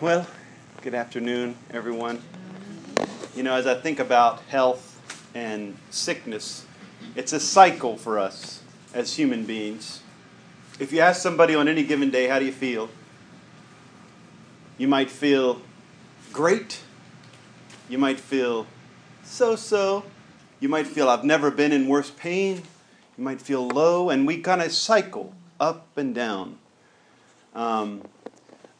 Well, good afternoon, everyone. You know, as I think about health and sickness, it's a cycle for us as human beings. If you ask somebody on any given day, how do you feel? You might feel great. You might feel so so. You might feel, I've never been in worse pain. You might feel low, and we kind of cycle up and down. Um,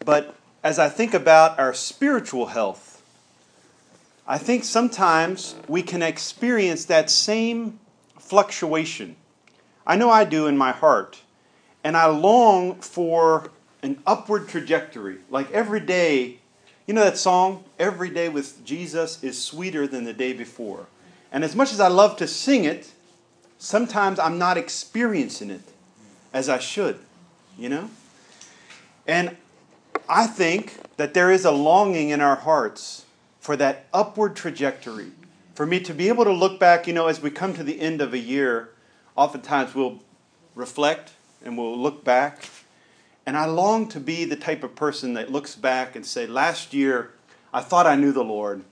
but as I think about our spiritual health, I think sometimes we can experience that same fluctuation. I know I do in my heart. And I long for an upward trajectory. Like every day, you know that song, Every Day with Jesus is Sweeter Than the Day Before. And as much as I love to sing it, sometimes I'm not experiencing it as I should, you know? And I think that there is a longing in our hearts for that upward trajectory. For me to be able to look back, you know, as we come to the end of a year, oftentimes we'll reflect and we'll look back. And I long to be the type of person that looks back and say, last year I thought I knew the Lord,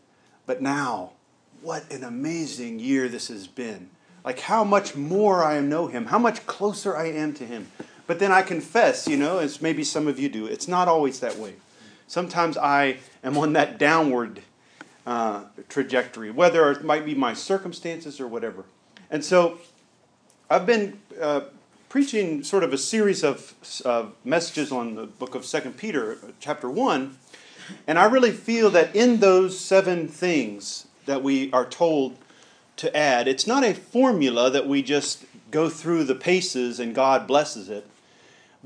but now, what an amazing year this has been. Like how much more I know him, how much closer I am to him. But then I confess, you know, as maybe some of you do, it's not always that way. Sometimes I am on that downward uh, trajectory, whether it might be my circumstances or whatever. And so I've been uh, preaching sort of a series of uh, messages on the book of Second Peter, chapter 1. And I really feel that in those seven things that we are told to add, it's not a formula that we just go through the paces and God blesses it.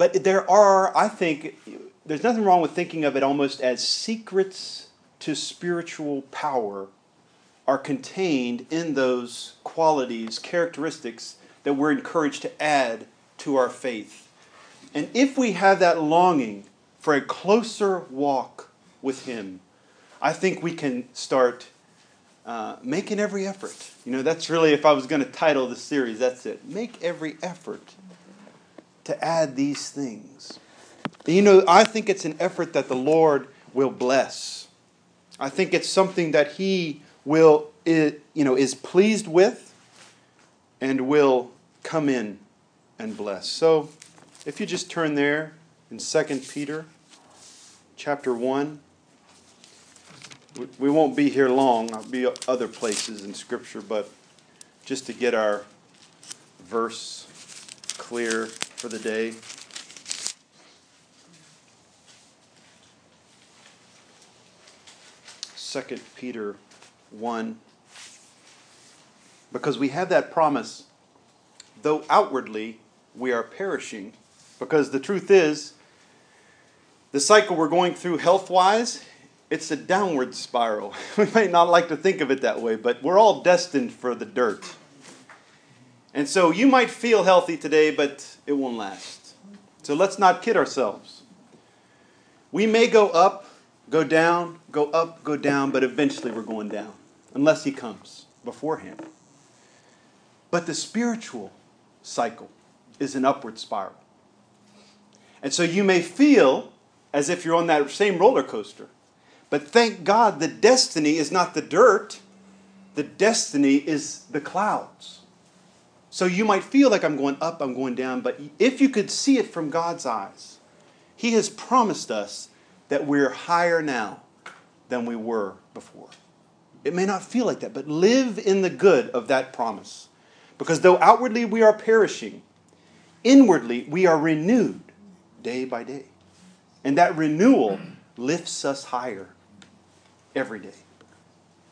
But there are, I think, there's nothing wrong with thinking of it almost as secrets to spiritual power are contained in those qualities, characteristics that we're encouraged to add to our faith. And if we have that longing for a closer walk with Him, I think we can start uh, making every effort. You know, that's really, if I was going to title the series, that's it. Make every effort to add these things. You know, I think it's an effort that the Lord will bless. I think it's something that He will, you know, is pleased with and will come in and bless. So, if you just turn there in 2 Peter chapter 1, we won't be here long. I'll be other places in Scripture, but just to get our verse clear for the day. Second Peter 1. Because we have that promise, though outwardly we are perishing, because the truth is, the cycle we're going through health wise, it's a downward spiral. We might not like to think of it that way, but we're all destined for the dirt. And so you might feel healthy today, but it won't last. So let's not kid ourselves. We may go up, go down, go up, go down, but eventually we're going down, unless He comes beforehand. But the spiritual cycle is an upward spiral. And so you may feel as if you're on that same roller coaster. But thank God the destiny is not the dirt, the destiny is the clouds. So you might feel like I'm going up, I'm going down, but if you could see it from God's eyes, He has promised us that we're higher now than we were before. It may not feel like that, but live in the good of that promise. Because though outwardly we are perishing, inwardly we are renewed day by day. And that renewal lifts us higher every day.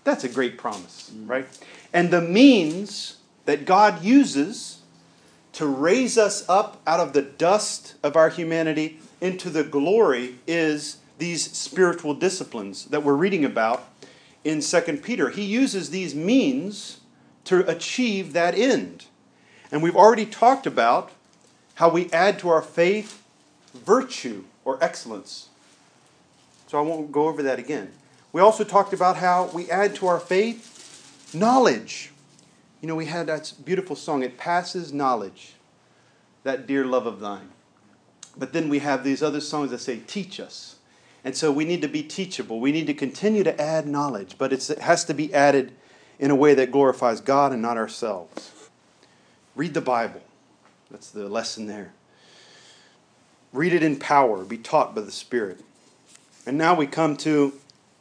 That's a great promise, right? And the means that God uses to raise us up out of the dust of our humanity into the glory is these spiritual disciplines that we're reading about in 2 Peter. He uses these means to achieve that end. And we've already talked about how we add to our faith virtue or excellence. So I won't go over that again. We also talked about how we add to our faith knowledge. You know, we had that beautiful song, It Passes Knowledge, that dear love of thine. But then we have these other songs that say, Teach us. And so we need to be teachable. We need to continue to add knowledge, but it has to be added in a way that glorifies God and not ourselves. Read the Bible. That's the lesson there. Read it in power, be taught by the Spirit. And now we come to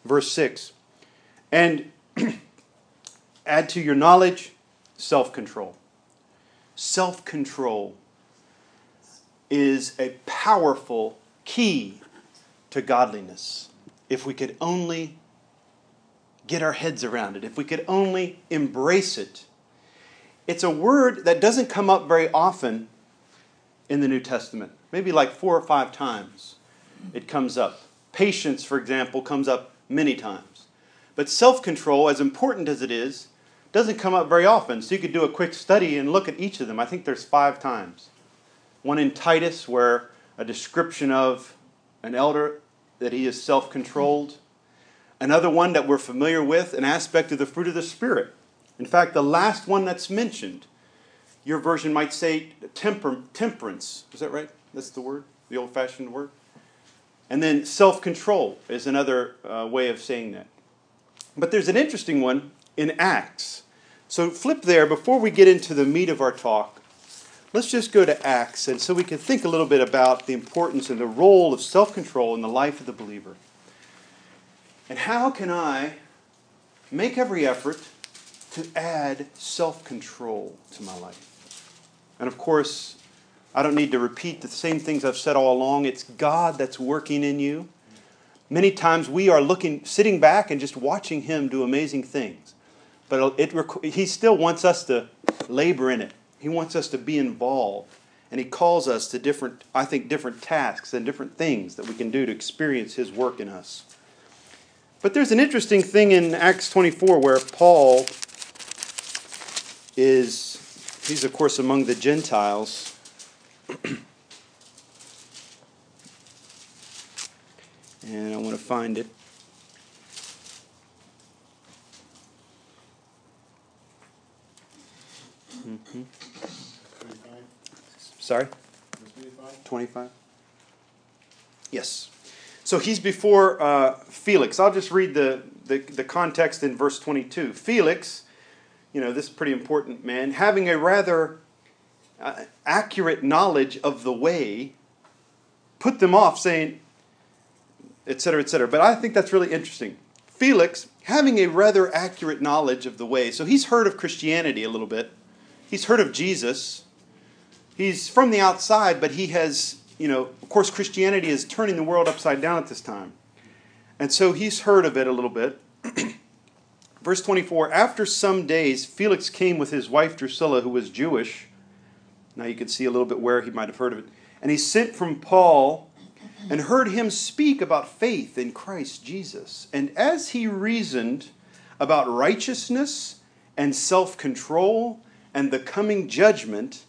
verse 6. And add to your knowledge self control. Self control is a powerful key to godliness. If we could only get our heads around it, if we could only embrace it. It's a word that doesn't come up very often in the New Testament, maybe like four or five times it comes up. Patience, for example, comes up many times. But self control, as important as it is, doesn't come up very often. So you could do a quick study and look at each of them. I think there's five times. One in Titus, where a description of an elder that he is self controlled. Another one that we're familiar with, an aspect of the fruit of the Spirit. In fact, the last one that's mentioned, your version might say temper, temperance. Is that right? That's the word, the old fashioned word. And then self control is another uh, way of saying that. But there's an interesting one in Acts. So flip there before we get into the meat of our talk. Let's just go to Acts, and so we can think a little bit about the importance and the role of self control in the life of the believer. And how can I make every effort to add self control to my life? And of course, I don't need to repeat the same things I've said all along. It's God that's working in you. Many times we are looking, sitting back and just watching Him do amazing things. But it, He still wants us to labor in it. He wants us to be involved. And He calls us to different, I think, different tasks and different things that we can do to experience His work in us. But there's an interesting thing in Acts 24 where Paul is, he's of course among the Gentiles. and I want to find it. Mm-hmm. Sorry? 25? Yes. So he's before uh, Felix. I'll just read the, the, the context in verse 22. Felix, you know, this is pretty important man, having a rather uh, accurate knowledge of the way, put them off, saying, etc., etc. But I think that's really interesting. Felix, having a rather accurate knowledge of the way, so he's heard of Christianity a little bit, he's heard of Jesus. He's from the outside, but he has you know, of course, Christianity is turning the world upside down at this time. And so he's heard of it a little bit. Verse 24 After some days, Felix came with his wife Drusilla, who was Jewish. Now you can see a little bit where he might have heard of it. And he sent from Paul and heard him speak about faith in Christ Jesus. And as he reasoned about righteousness and self control and the coming judgment,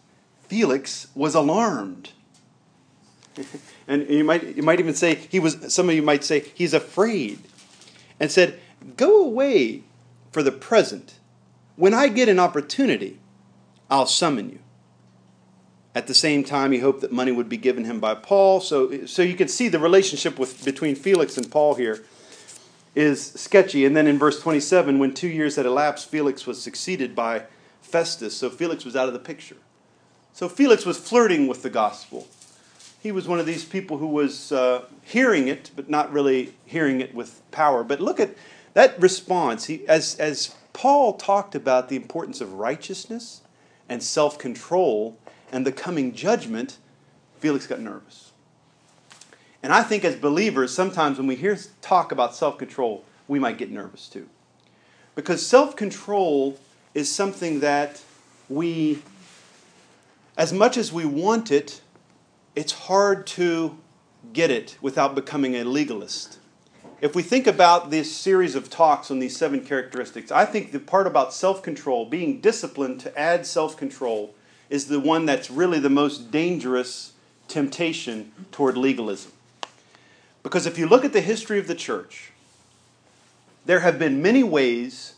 Felix was alarmed and you might, you might even say, he was, some of you might say, he's afraid. And said, Go away for the present. When I get an opportunity, I'll summon you. At the same time, he hoped that money would be given him by Paul. So, so you can see the relationship with, between Felix and Paul here is sketchy. And then in verse 27, when two years had elapsed, Felix was succeeded by Festus. So Felix was out of the picture. So Felix was flirting with the gospel he was one of these people who was uh, hearing it, but not really hearing it with power. But look at that response. He, as, as Paul talked about the importance of righteousness and self control and the coming judgment, Felix got nervous. And I think as believers, sometimes when we hear talk about self control, we might get nervous too. Because self control is something that we, as much as we want it, it's hard to get it without becoming a legalist. If we think about this series of talks on these seven characteristics, I think the part about self control, being disciplined to add self control, is the one that's really the most dangerous temptation toward legalism. Because if you look at the history of the church, there have been many ways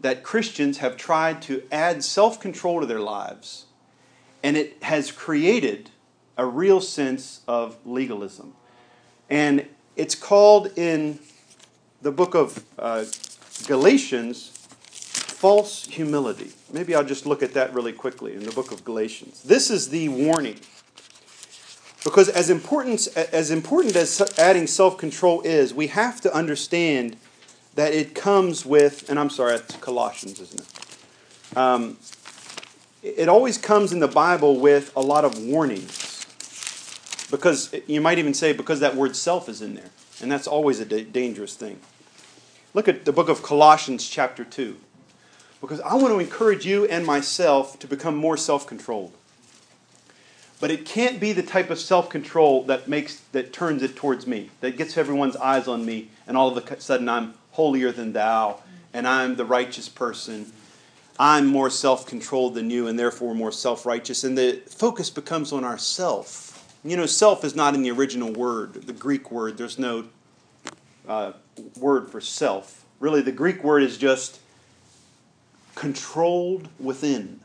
that Christians have tried to add self control to their lives, and it has created a real sense of legalism. And it's called in the book of uh, Galatians false humility. Maybe I'll just look at that really quickly in the book of Galatians. This is the warning. Because as important as, important as adding self control is, we have to understand that it comes with, and I'm sorry, it's Colossians, isn't it? Um, it always comes in the Bible with a lot of warnings. Because you might even say, because that word self is in there. And that's always a da- dangerous thing. Look at the book of Colossians, chapter 2. Because I want to encourage you and myself to become more self controlled. But it can't be the type of self-control that makes that turns it towards me, that gets everyone's eyes on me, and all of a sudden I'm holier than thou, and I'm the righteous person. I'm more self-controlled than you, and therefore more self-righteous. And the focus becomes on ourself. You know, self is not in the original word, the Greek word. There's no uh, word for self. Really, the Greek word is just controlled within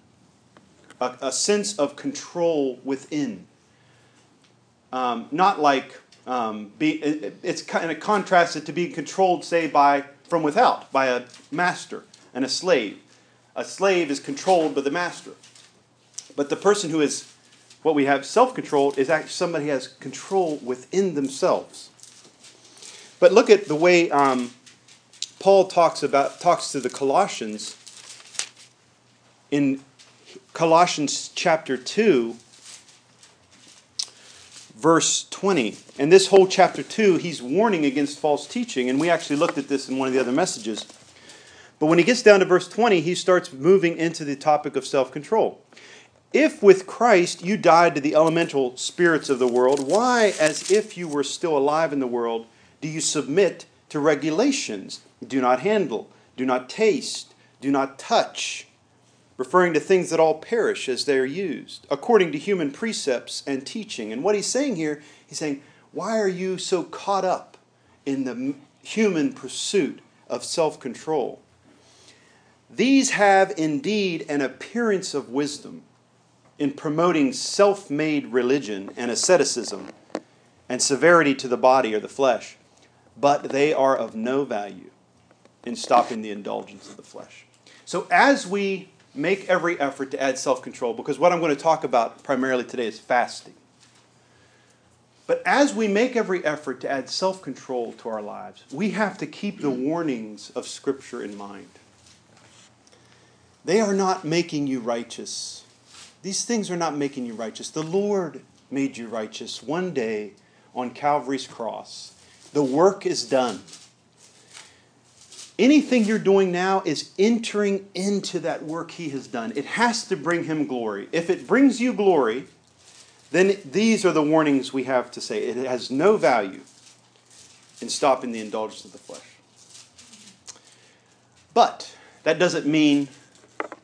a, a sense of control within. Um, not like um, be, it, it's kind of contrasted to being controlled, say, by from without by a master and a slave. A slave is controlled by the master, but the person who is what we have self-control is actually somebody who has control within themselves. But look at the way um, Paul talks about talks to the Colossians in Colossians chapter 2, verse 20. And this whole chapter 2, he's warning against false teaching. And we actually looked at this in one of the other messages. But when he gets down to verse 20, he starts moving into the topic of self control. If with Christ you died to the elemental spirits of the world, why, as if you were still alive in the world, do you submit to regulations? Do not handle, do not taste, do not touch referring to things that all perish as they are used, according to human precepts and teaching. And what he's saying here, he's saying, why are you so caught up in the human pursuit of self control? These have indeed an appearance of wisdom in promoting self made religion and asceticism and severity to the body or the flesh, but they are of no value in stopping the indulgence of the flesh. So, as we make every effort to add self control because what I'm going to talk about primarily today is fasting. But as we make every effort to add self control to our lives, we have to keep the warnings of Scripture in mind. They are not making you righteous. These things are not making you righteous. The Lord made you righteous one day on Calvary's cross. The work is done. Anything you're doing now is entering into that work He has done. It has to bring Him glory. If it brings you glory, then these are the warnings we have to say. It has no value in stopping the indulgence of the flesh. But that doesn't mean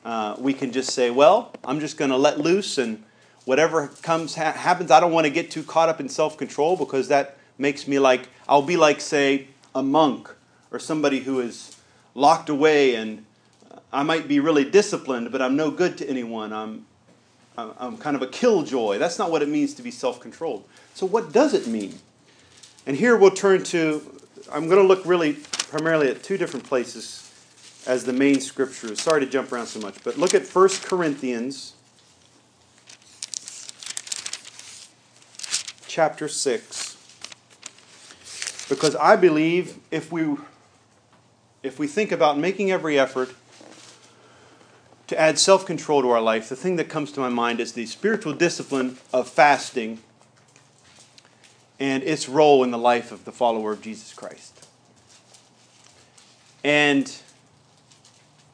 uh, we can just say, well, I'm just going to let loose and whatever comes ha- happens. I don't want to get too caught up in self control because that makes me like, I'll be like, say, a monk or somebody who is locked away and I might be really disciplined, but I'm no good to anyone. I'm, I'm kind of a killjoy. That's not what it means to be self controlled. So, what does it mean? And here we'll turn to, I'm going to look really primarily at two different places as the main scriptures. Sorry to jump around so much, but look at 1 Corinthians chapter 6. Because I believe if we if we think about making every effort to add self control to our life, the thing that comes to my mind is the spiritual discipline of fasting and its role in the life of the follower of Jesus Christ. And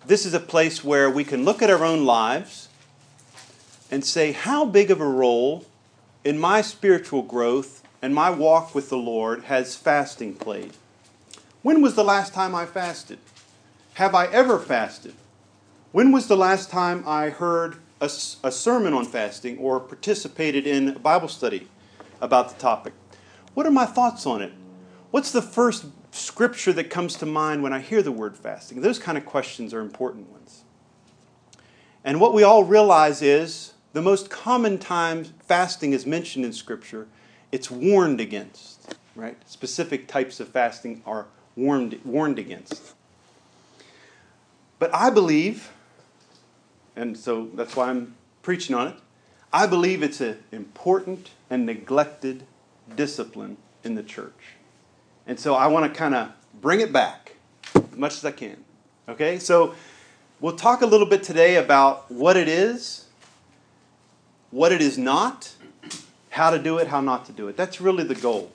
this is a place where we can look at our own lives and say, how big of a role in my spiritual growth and my walk with the Lord has fasting played? When was the last time I fasted? Have I ever fasted? When was the last time I heard a, a sermon on fasting or participated in a Bible study about the topic? What are my thoughts on it? What's the first scripture that comes to mind when I hear the word fasting? Those kind of questions are important ones. And what we all realize is the most common time fasting is mentioned in Scripture, it's warned against. right? Specific types of fasting are warned, warned against. But I believe, and so that's why I'm preaching on it, I believe it's an important and neglected discipline in the church. And so I want to kind of bring it back as much as I can. Okay? So we'll talk a little bit today about what it is, what it is not, how to do it, how not to do it. That's really the goal.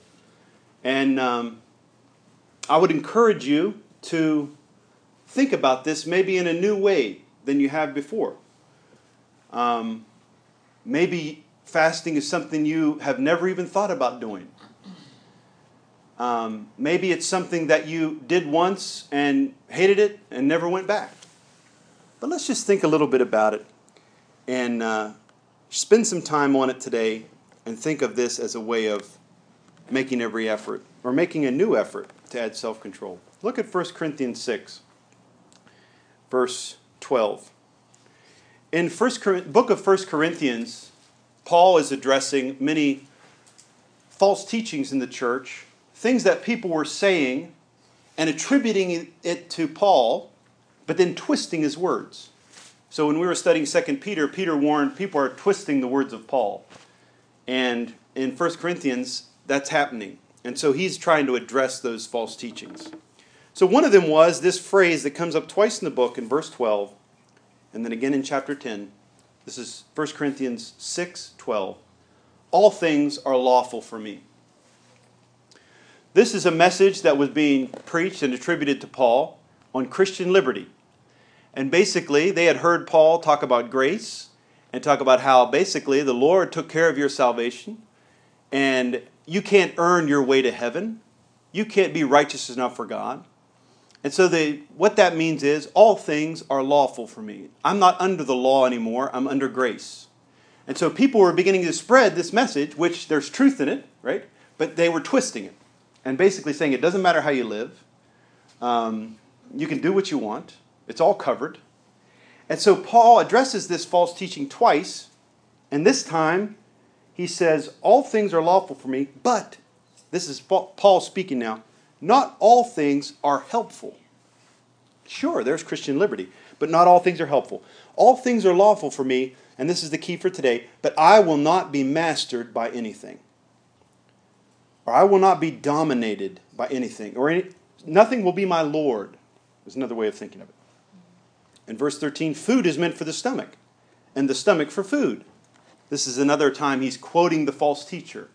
And um, I would encourage you to think about this maybe in a new way than you have before. Um, maybe fasting is something you have never even thought about doing. Um, maybe it's something that you did once and hated it and never went back. But let's just think a little bit about it and uh, spend some time on it today and think of this as a way of making every effort or making a new effort to add self control. Look at 1 Corinthians 6, verse 12. In first book of 1 Corinthians, Paul is addressing many false teachings in the church, things that people were saying and attributing it to Paul, but then twisting his words. So when we were studying 2 Peter, Peter warned people are twisting the words of Paul. And in 1 Corinthians, that's happening. And so he's trying to address those false teachings. So one of them was this phrase that comes up twice in the book in verse 12 and then again in chapter 10. This is 1 Corinthians 6 12. All things are lawful for me. This is a message that was being preached and attributed to Paul on Christian liberty. And basically, they had heard Paul talk about grace and talk about how basically the Lord took care of your salvation and you can't earn your way to heaven. You can't be righteous enough for God. And so they, what that means is all things are lawful for me. I'm not under the law anymore, I'm under grace. And so people were beginning to spread this message, which there's truth in it, right? But they were twisting it and basically saying it doesn't matter how you live, um, you can do what you want, it's all covered. And so Paul addresses this false teaching twice, and this time he says, All things are lawful for me, but, this is Paul speaking now, not all things are helpful. Sure, there's Christian liberty, but not all things are helpful. All things are lawful for me, and this is the key for today, but I will not be mastered by anything. Or I will not be dominated by anything, or any, nothing will be my Lord, is another way of thinking of it. In verse 13, food is meant for the stomach, and the stomach for food. This is another time he's quoting the false teacher.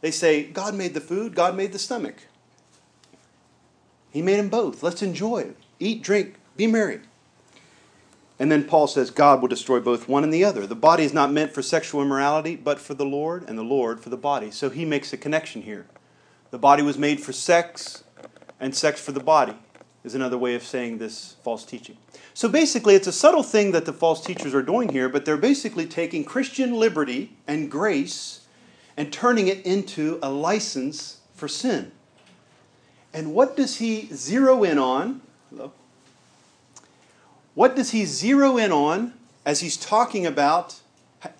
They say, God made the food, God made the stomach. He made them both. Let's enjoy. Eat, drink, be merry. And then Paul says, God will destroy both one and the other. The body is not meant for sexual immorality, but for the Lord, and the Lord for the body. So he makes a connection here. The body was made for sex, and sex for the body is another way of saying this false teaching. So basically, it's a subtle thing that the false teachers are doing here, but they're basically taking Christian liberty and grace and turning it into a license for sin. And what does he zero in on? Hello? What does he zero in on as he's talking about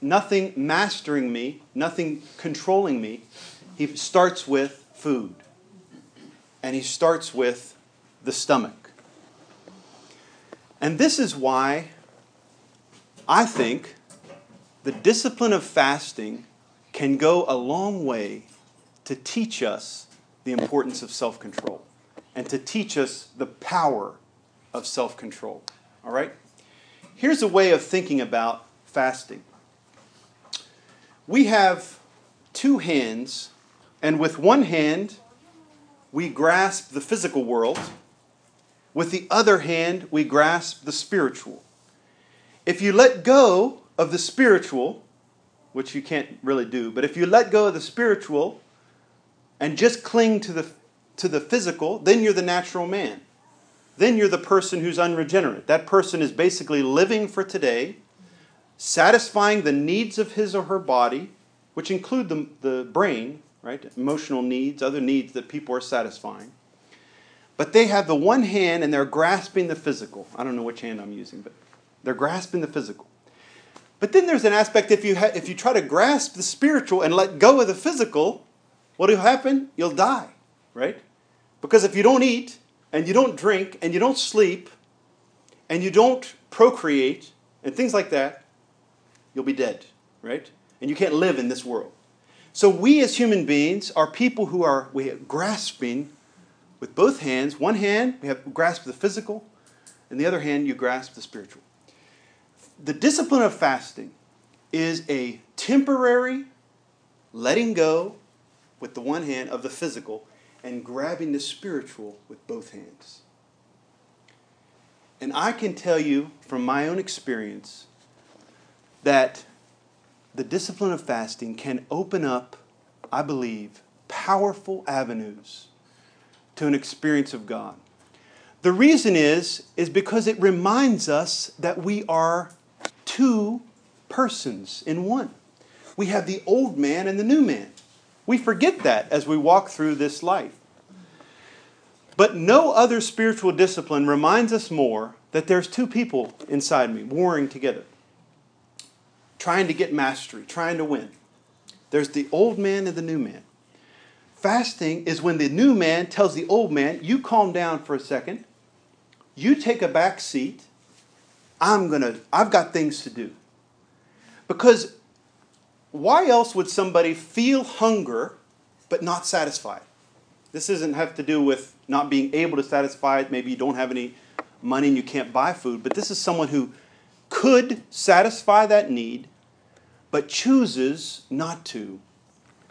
nothing mastering me, nothing controlling me? He starts with food. And he starts with the stomach. And this is why I think the discipline of fasting can go a long way to teach us the importance of self control and to teach us the power of self control. All right? Here's a way of thinking about fasting we have two hands, and with one hand, we grasp the physical world. With the other hand, we grasp the spiritual. If you let go of the spiritual, which you can't really do, but if you let go of the spiritual and just cling to the, to the physical, then you're the natural man. Then you're the person who's unregenerate. That person is basically living for today, satisfying the needs of his or her body, which include the, the brain, right? Emotional needs, other needs that people are satisfying. But they have the one hand and they're grasping the physical. I don't know which hand I'm using, but they're grasping the physical. But then there's an aspect if you, ha- if you try to grasp the spiritual and let go of the physical, What'll happen? You'll die, right? Because if you don't eat and you don't drink and you don't sleep and you don't procreate and things like that, you'll be dead, right? And you can't live in this world. So we as human beings are people who are we are grasping with both hands. One hand, we have grasp the physical, and the other hand, you grasp the spiritual. The discipline of fasting is a temporary letting go with the one hand of the physical and grabbing the spiritual with both hands. And I can tell you from my own experience that the discipline of fasting can open up, I believe, powerful avenues to an experience of God. The reason is is because it reminds us that we are two persons in one. We have the old man and the new man. We forget that as we walk through this life. But no other spiritual discipline reminds us more that there's two people inside me warring together, trying to get mastery, trying to win. There's the old man and the new man. Fasting is when the new man tells the old man, You calm down for a second. You take a back seat. I'm going to, I've got things to do. Because why else would somebody feel hunger but not satisfied? This doesn't have to do with not being able to satisfy it. Maybe you don't have any money and you can't buy food, but this is someone who could satisfy that need but chooses not to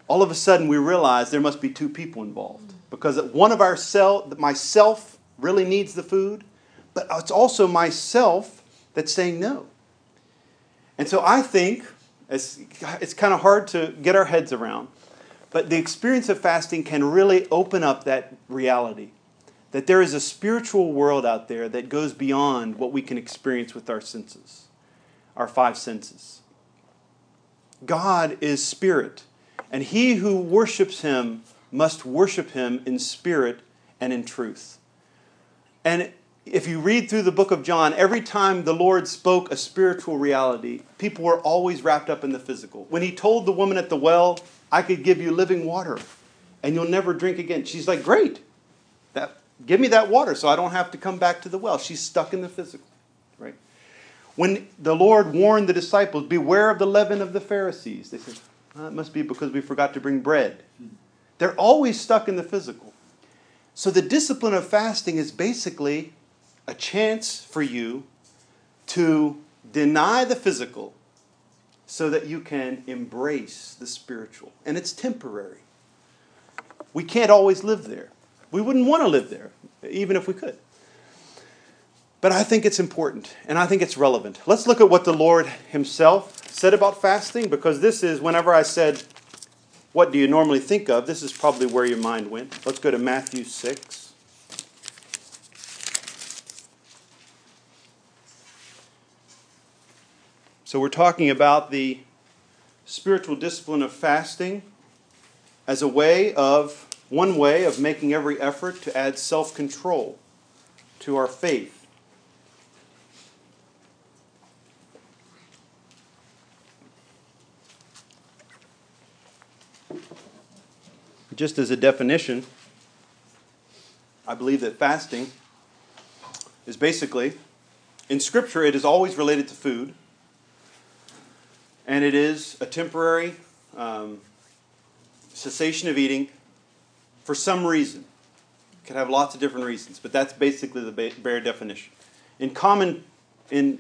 all of a sudden we realize there must be two people involved because one of our self, myself really needs the food, but it's also myself that's saying no. And so I think it's, it's kind of hard to get our heads around, but the experience of fasting can really open up that reality that there is a spiritual world out there that goes beyond what we can experience with our senses, our five senses. God is spirit. And he who worships him must worship him in spirit and in truth. And if you read through the book of John, every time the Lord spoke a spiritual reality, people were always wrapped up in the physical. When he told the woman at the well, I could give you living water and you'll never drink again. She's like, Great. That, give me that water so I don't have to come back to the well. She's stuck in the physical, right? When the Lord warned the disciples, Beware of the leaven of the Pharisees, they said, well, it must be because we forgot to bring bread. They're always stuck in the physical. So the discipline of fasting is basically a chance for you to deny the physical so that you can embrace the spiritual. And it's temporary. We can't always live there. We wouldn't want to live there, even if we could. But I think it's important and I think it's relevant. Let's look at what the Lord Himself said about fasting because this is, whenever I said, What do you normally think of? this is probably where your mind went. Let's go to Matthew 6. So we're talking about the spiritual discipline of fasting as a way of, one way of making every effort to add self control to our faith. Just as a definition, I believe that fasting is basically, in Scripture, it is always related to food, and it is a temporary um, cessation of eating for some reason. It could have lots of different reasons, but that's basically the bare definition. In common, in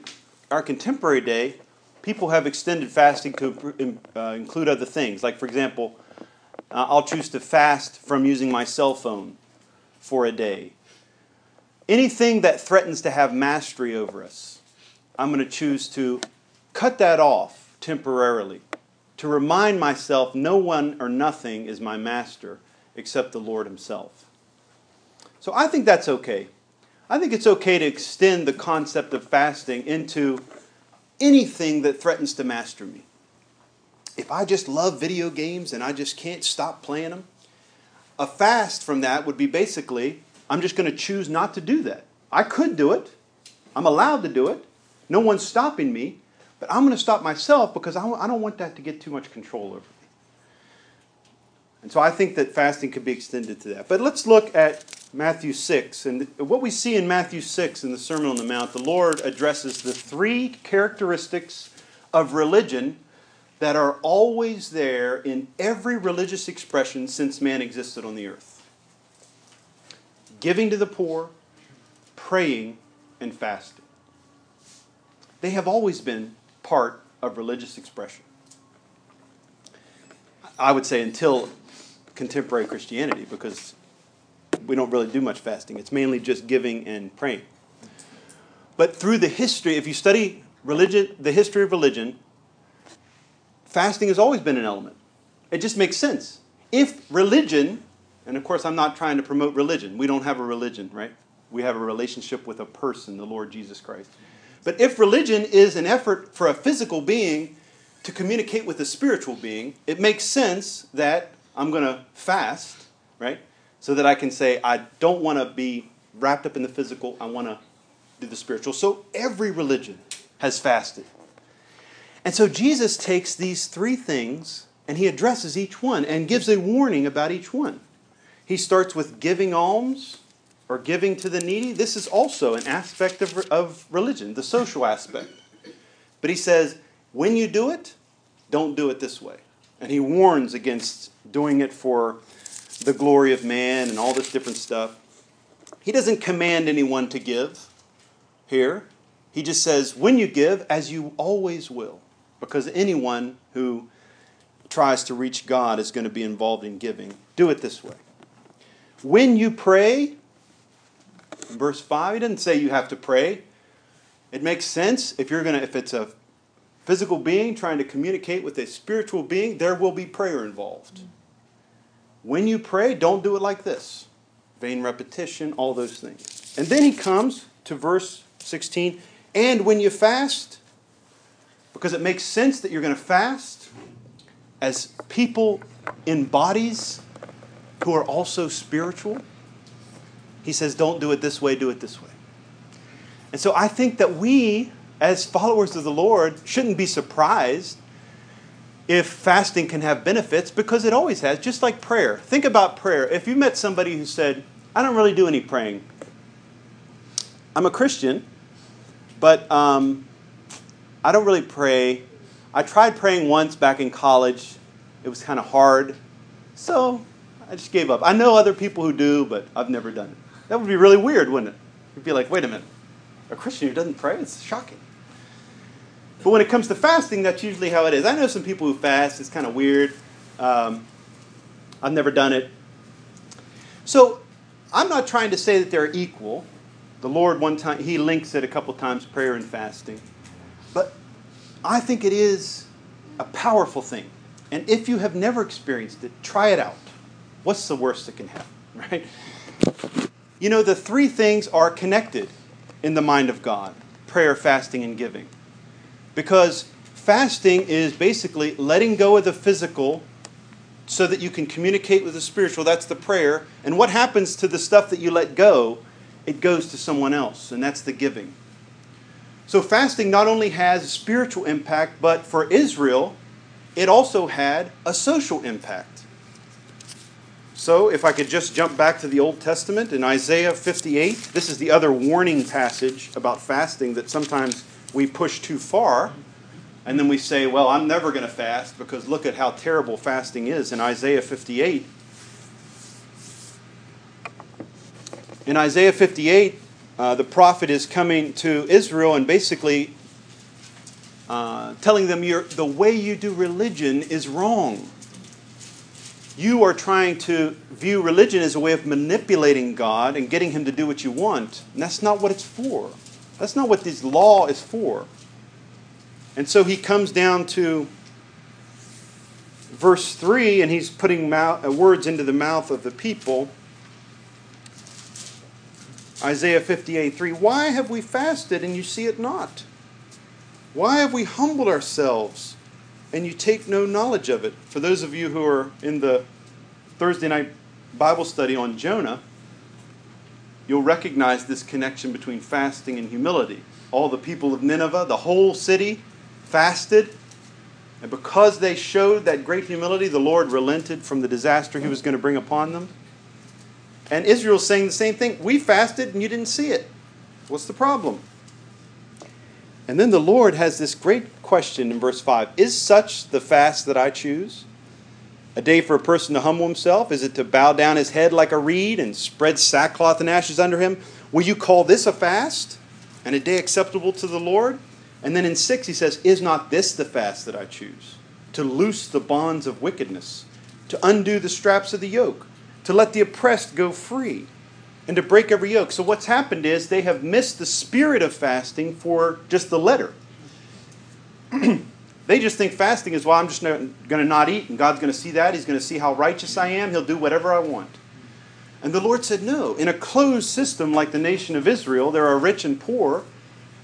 our contemporary day, people have extended fasting to uh, include other things. Like, for example, uh, I'll choose to fast from using my cell phone for a day. Anything that threatens to have mastery over us, I'm going to choose to cut that off temporarily, to remind myself no one or nothing is my master except the Lord Himself. So I think that's okay. I think it's okay to extend the concept of fasting into anything that threatens to master me if I just love video games and I just can't stop playing them, a fast from that would be basically I'm just going to choose not to do that. I could do it, I'm allowed to do it, no one's stopping me, but I'm going to stop myself because I don't want that to get too much control over me. And so I think that fasting could be extended to that. But let's look at Matthew 6. And what we see in Matthew 6 in the Sermon on the Mount, the Lord addresses the three characteristics of religion that are always there in every religious expression since man existed on the earth giving to the poor, praying, and fasting. They have always been part of religious expression. I would say until contemporary Christianity, because we don't really do much fasting. It's mainly just giving and praying. But through the history, if you study religion, the history of religion, fasting has always been an element. It just makes sense. If religion, and of course, I'm not trying to promote religion, we don't have a religion, right? We have a relationship with a person, the Lord Jesus Christ. But if religion is an effort for a physical being to communicate with a spiritual being, it makes sense that I'm going to fast, right? So that I can say, I don't want to be wrapped up in the physical, I want to do the spiritual. So every religion has fasted. And so Jesus takes these three things and he addresses each one and gives a warning about each one. He starts with giving alms or giving to the needy. This is also an aspect of, of religion, the social aspect. But he says, when you do it, don't do it this way. And he warns against doing it for the glory of man and all this different stuff. He doesn't command anyone to give here. He just says, when you give, as you always will because anyone who tries to reach God is going to be involved in giving. Do it this way. When you pray, verse 5, he doesn't say you have to pray. It makes sense if you're going to if it's a physical being trying to communicate with a spiritual being, there will be prayer involved. When you pray, don't do it like this. Vain repetition, all those things. And then he comes to verse 16, and when you fast, because it makes sense that you're going to fast as people in bodies who are also spiritual. He says, don't do it this way, do it this way. And so I think that we, as followers of the Lord, shouldn't be surprised if fasting can have benefits because it always has, just like prayer. Think about prayer. If you met somebody who said, I don't really do any praying, I'm a Christian, but um, I don't really pray. I tried praying once back in college. It was kind of hard. So I just gave up. I know other people who do, but I've never done it. That would be really weird, wouldn't it? You'd be like, wait a minute, a Christian who doesn't pray? It's shocking. But when it comes to fasting, that's usually how it is. I know some people who fast. It's kind of weird. Um, I've never done it. So I'm not trying to say that they're equal. The Lord, one time, He links it a couple times prayer and fasting. But I think it is a powerful thing. And if you have never experienced it, try it out. What's the worst that can happen, right? You know, the three things are connected in the mind of God prayer, fasting, and giving. Because fasting is basically letting go of the physical so that you can communicate with the spiritual. That's the prayer. And what happens to the stuff that you let go? It goes to someone else, and that's the giving. So fasting not only has a spiritual impact, but for Israel, it also had a social impact. So, if I could just jump back to the Old Testament in Isaiah 58, this is the other warning passage about fasting that sometimes we push too far. And then we say, well, I'm never going to fast because look at how terrible fasting is in Isaiah 58. In Isaiah 58, uh, the prophet is coming to Israel and basically uh, telling them the way you do religion is wrong. You are trying to view religion as a way of manipulating God and getting Him to do what you want. And that's not what it's for. That's not what this law is for. And so he comes down to verse 3 and he's putting uh, words into the mouth of the people. Isaiah 58 3 Why have we fasted and you see it not? Why have we humbled ourselves and you take no knowledge of it? For those of you who are in the Thursday night Bible study on Jonah, you'll recognize this connection between fasting and humility. All the people of Nineveh, the whole city, fasted, And because they showed that great humility, the Lord relented from the disaster he was going to bring upon them. And Israel's saying the same thing. We fasted and you didn't see it. What's the problem? And then the Lord has this great question in verse 5 Is such the fast that I choose? A day for a person to humble himself? Is it to bow down his head like a reed and spread sackcloth and ashes under him? Will you call this a fast and a day acceptable to the Lord? And then in 6 he says, Is not this the fast that I choose? To loose the bonds of wickedness, to undo the straps of the yoke, to let the oppressed go free and to break every yoke. So, what's happened is they have missed the spirit of fasting for just the letter. they just think fasting is, well, I'm just going to not eat, and God's going to see that. He's going to see how righteous I am. He'll do whatever I want. And the Lord said, no. In a closed system like the nation of Israel, there are rich and poor.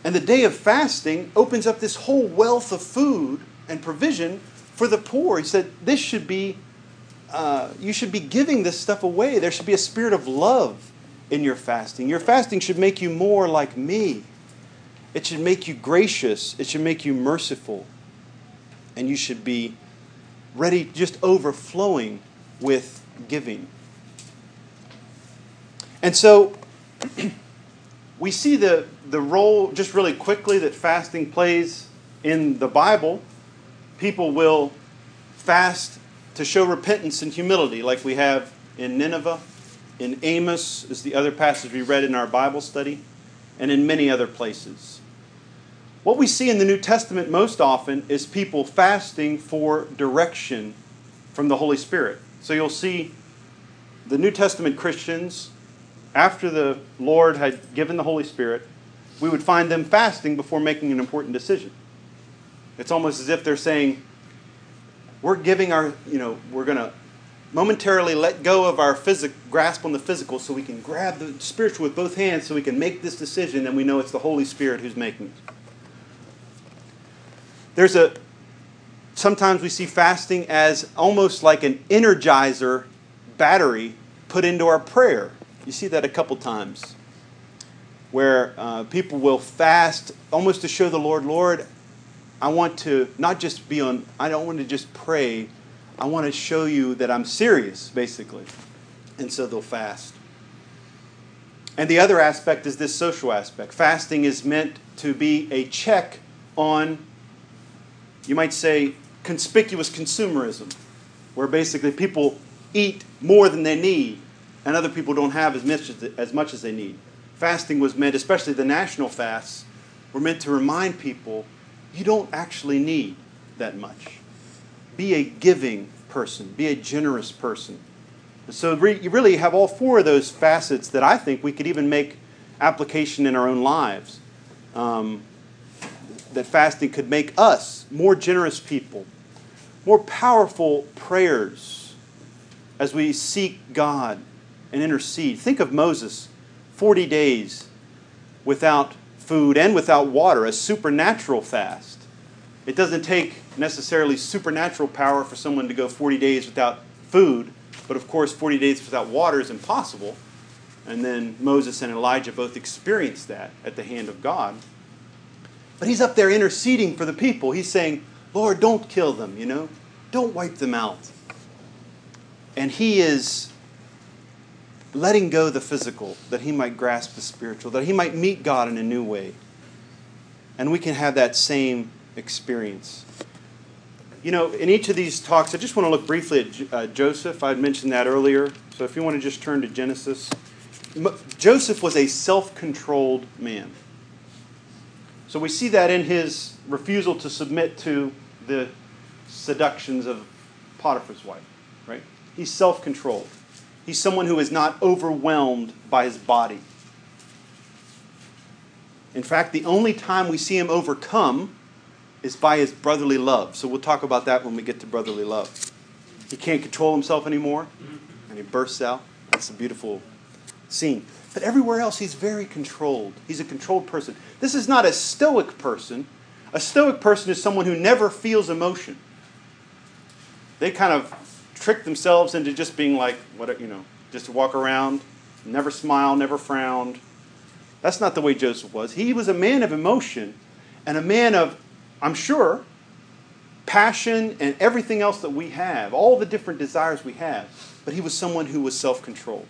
And the day of fasting opens up this whole wealth of food and provision for the poor. He said, this should be, uh, you should be giving this stuff away. There should be a spirit of love in your fasting. Your fasting should make you more like me. It should make you gracious. It should make you merciful. And you should be ready, just overflowing with giving. And so we see the, the role, just really quickly, that fasting plays in the Bible. People will fast to show repentance and humility, like we have in Nineveh in Amos is the other passage we read in our Bible study, and in many other places. What we see in the New Testament most often is people fasting for direction from the Holy Spirit. So you'll see the New Testament Christians, after the Lord had given the Holy Spirit, we would find them fasting before making an important decision. It's almost as if they're saying, We're giving our, you know, we're going to momentarily let go of our physic, grasp on the physical so we can grab the spiritual with both hands so we can make this decision and we know it's the Holy Spirit who's making it. There's a sometimes we see fasting as almost like an energizer battery put into our prayer. You see that a couple times where uh, people will fast almost to show the Lord, Lord, I want to not just be on, I don't want to just pray I want to show you that I'm serious, basically. And so they'll fast. And the other aspect is this social aspect. Fasting is meant to be a check on, you might say, conspicuous consumerism, where basically people eat more than they need and other people don't have as much as, as much as they need. Fasting was meant, especially the national fasts, were meant to remind people you don't actually need that much be a giving person, be a generous person. So you really have all four of those facets that I think we could even make application in our own lives. Um, that fasting could make us more generous people, more powerful prayers as we seek God and intercede. Think of Moses, 40 days without food and without water, a supernatural fast. It doesn't take necessarily supernatural power for someone to go 40 days without food, but of course, 40 days without water is impossible. And then Moses and Elijah both experienced that at the hand of God. But he's up there interceding for the people. He's saying, Lord, don't kill them, you know? Don't wipe them out. And he is letting go the physical that he might grasp the spiritual, that he might meet God in a new way. And we can have that same experience. You know, in each of these talks, I just want to look briefly at uh, Joseph. I had mentioned that earlier. So if you want to just turn to Genesis. Joseph was a self controlled man. So we see that in his refusal to submit to the seductions of Potiphar's wife, right? He's self controlled. He's someone who is not overwhelmed by his body. In fact, the only time we see him overcome is by his brotherly love. So we'll talk about that when we get to brotherly love. He can't control himself anymore, and he bursts out. That's a beautiful scene. But everywhere else, he's very controlled. He's a controlled person. This is not a stoic person. A stoic person is someone who never feels emotion. They kind of trick themselves into just being like, what you know, just walk around, never smile, never frowned. That's not the way Joseph was. He was a man of emotion and a man of I'm sure, passion and everything else that we have, all the different desires we have. But he was someone who was self controlled.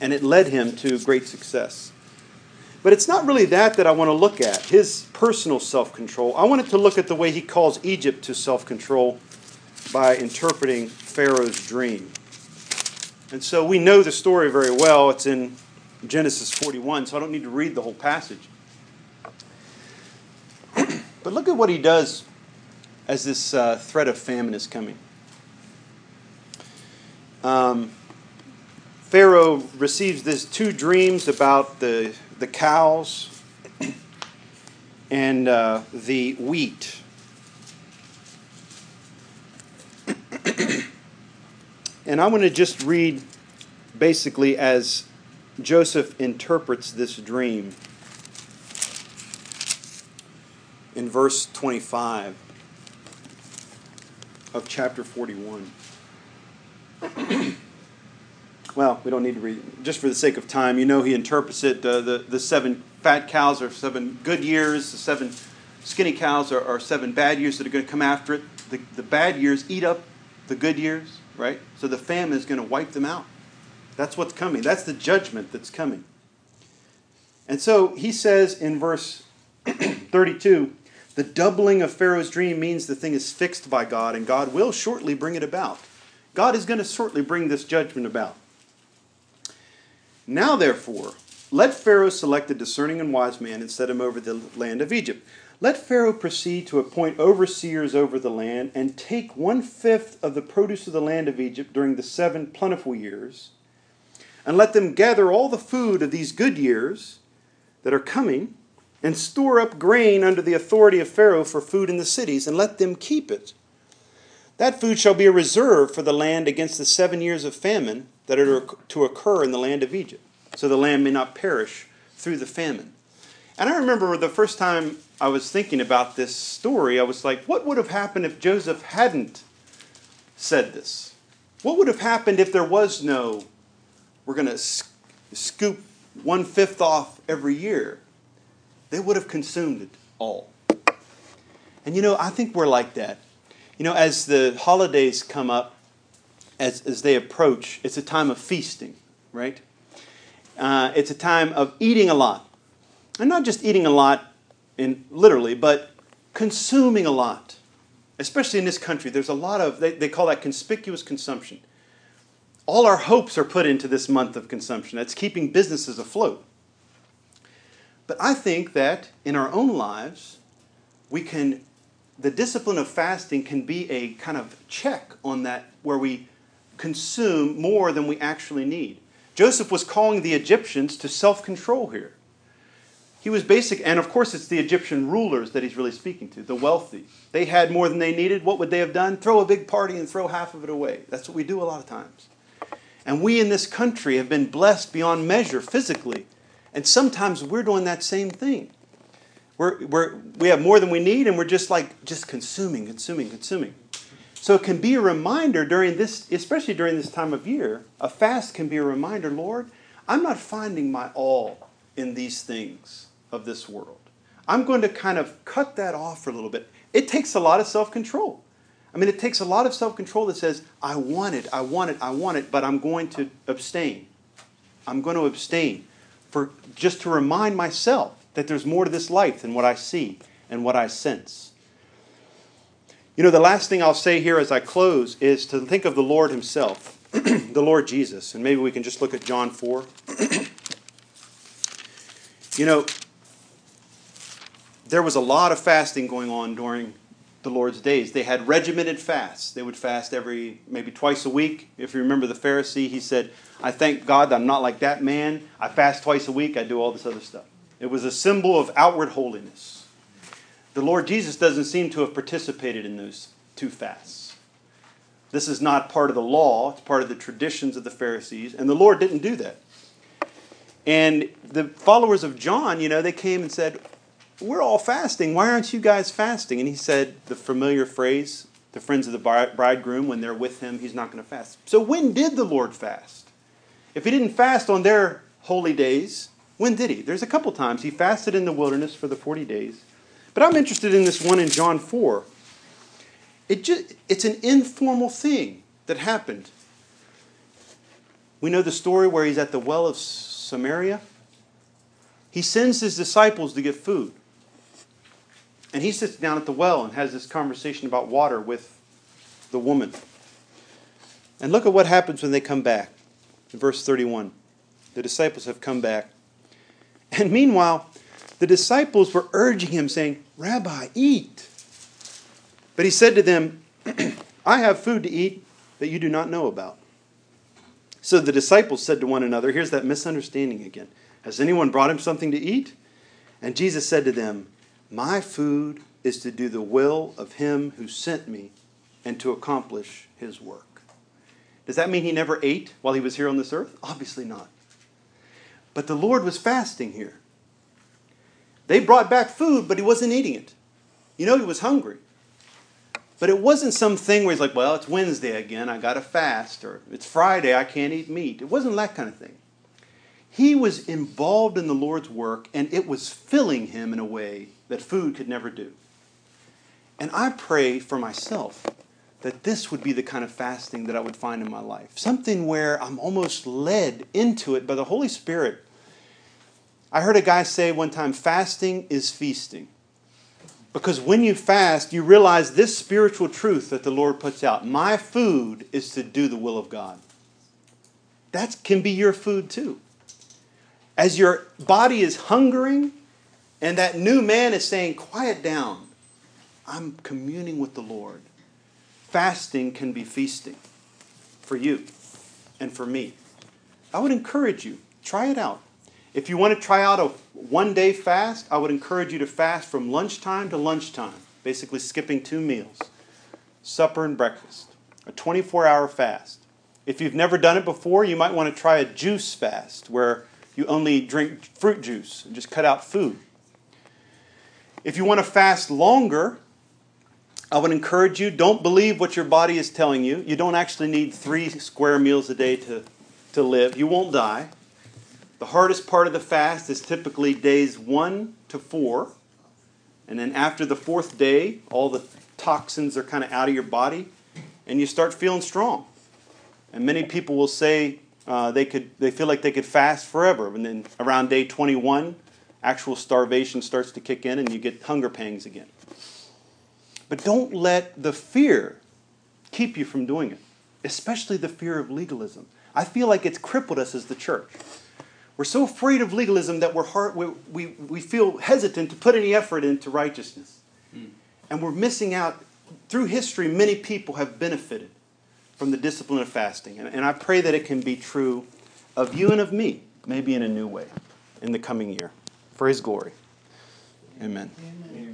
And it led him to great success. But it's not really that that I want to look at, his personal self control. I wanted to look at the way he calls Egypt to self control by interpreting Pharaoh's dream. And so we know the story very well. It's in Genesis 41, so I don't need to read the whole passage. but look at what he does as this uh, threat of famine is coming. Um, Pharaoh receives these two dreams about the, the cows and uh, the wheat. And I want to just read basically as Joseph interprets this dream in verse 25 of chapter 41. well, we don't need to read, just for the sake of time, you know he interprets it. Uh, the, the seven fat cows are seven good years, the seven skinny cows are, are seven bad years that are going to come after it. The, the bad years eat up the good years, right? So the famine is going to wipe them out. That's what's coming. That's the judgment that's coming. And so he says in verse 32 the doubling of Pharaoh's dream means the thing is fixed by God, and God will shortly bring it about. God is going to shortly bring this judgment about. Now, therefore, let Pharaoh select a discerning and wise man and set him over the land of Egypt. Let Pharaoh proceed to appoint overseers over the land and take one fifth of the produce of the land of Egypt during the seven plentiful years, and let them gather all the food of these good years that are coming and store up grain under the authority of Pharaoh for food in the cities, and let them keep it. That food shall be a reserve for the land against the seven years of famine that are to occur in the land of Egypt, so the land may not perish through the famine. And I remember the first time I was thinking about this story, I was like, what would have happened if Joseph hadn't said this? What would have happened if there was no, we're going to scoop one fifth off every year? they would have consumed it all. And you know, I think we're like that. You know, as the holidays come up, as, as they approach, it's a time of feasting, right? Uh, it's a time of eating a lot. And not just eating a lot in literally, but consuming a lot. Especially in this country, there's a lot of, they, they call that conspicuous consumption. All our hopes are put into this month of consumption. That's keeping businesses afloat. But I think that in our own lives, we can, the discipline of fasting can be a kind of check on that where we consume more than we actually need. Joseph was calling the Egyptians to self control here. He was basic, and of course, it's the Egyptian rulers that he's really speaking to, the wealthy. They had more than they needed. What would they have done? Throw a big party and throw half of it away. That's what we do a lot of times. And we in this country have been blessed beyond measure physically and sometimes we're doing that same thing. We're, we're, we have more than we need, and we're just like, just consuming, consuming, consuming. So it can be a reminder during this, especially during this time of year, a fast can be a reminder, Lord, I'm not finding my all in these things of this world. I'm going to kind of cut that off for a little bit. It takes a lot of self control. I mean, it takes a lot of self control that says, I want it, I want it, I want it, but I'm going to abstain. I'm going to abstain for just to remind myself that there's more to this life than what I see and what I sense. You know, the last thing I'll say here as I close is to think of the Lord Himself, the Lord Jesus. And maybe we can just look at John 4. you know, there was a lot of fasting going on during the Lord's days. They had regimented fasts. They would fast every, maybe twice a week. If you remember the Pharisee, he said, I thank God that I'm not like that man. I fast twice a week. I do all this other stuff. It was a symbol of outward holiness. The Lord Jesus doesn't seem to have participated in those two fasts. This is not part of the law, it's part of the traditions of the Pharisees, and the Lord didn't do that. And the followers of John, you know, they came and said, we're all fasting. Why aren't you guys fasting? And he said the familiar phrase, the friends of the bridegroom, when they're with him, he's not going to fast. So when did the Lord fast? If he didn't fast on their holy days, when did he? There's a couple times. He fasted in the wilderness for the 40 days. But I'm interested in this one in John 4. It just, it's an informal thing that happened. We know the story where he's at the well of Samaria. He sends his disciples to get food. And he sits down at the well and has this conversation about water with the woman. And look at what happens when they come back. In verse 31, the disciples have come back. And meanwhile, the disciples were urging him, saying, Rabbi, eat. But he said to them, I have food to eat that you do not know about. So the disciples said to one another, Here's that misunderstanding again. Has anyone brought him something to eat? And Jesus said to them, My food is to do the will of him who sent me and to accomplish his work. Does that mean he never ate while he was here on this earth? Obviously not. But the Lord was fasting here. They brought back food, but he wasn't eating it. You know, he was hungry. But it wasn't something where he's like, well, it's Wednesday again, I got to fast, or it's Friday, I can't eat meat. It wasn't that kind of thing. He was involved in the Lord's work, and it was filling him in a way that food could never do. And I pray for myself that this would be the kind of fasting that I would find in my life. Something where I'm almost led into it by the Holy Spirit. I heard a guy say one time fasting is feasting. Because when you fast, you realize this spiritual truth that the Lord puts out. My food is to do the will of God. That can be your food too. As your body is hungering and that new man is saying, Quiet down, I'm communing with the Lord fasting can be feasting for you and for me. I would encourage you, try it out. If you want to try out a one day fast, I would encourage you to fast from lunchtime to lunchtime, basically skipping two meals supper and breakfast, a 24 hour fast. If you've never done it before, you might want to try a juice fast where you only drink fruit juice and just cut out food. If you want to fast longer, I would encourage you don't believe what your body is telling you. You don't actually need three square meals a day to, to live. You won't die. The hardest part of the fast is typically days one to four. And then after the fourth day, all the toxins are kind of out of your body and you start feeling strong. And many people will say uh, they, could, they feel like they could fast forever. And then around day 21, actual starvation starts to kick in and you get hunger pangs again. But don't let the fear keep you from doing it, especially the fear of legalism. I feel like it's crippled us as the church. We're so afraid of legalism that we're hard, we, we, we feel hesitant to put any effort into righteousness. Mm. And we're missing out. Through history, many people have benefited from the discipline of fasting. And, and I pray that it can be true of you and of me, maybe in a new way, in the coming year, for His glory. Amen. Amen.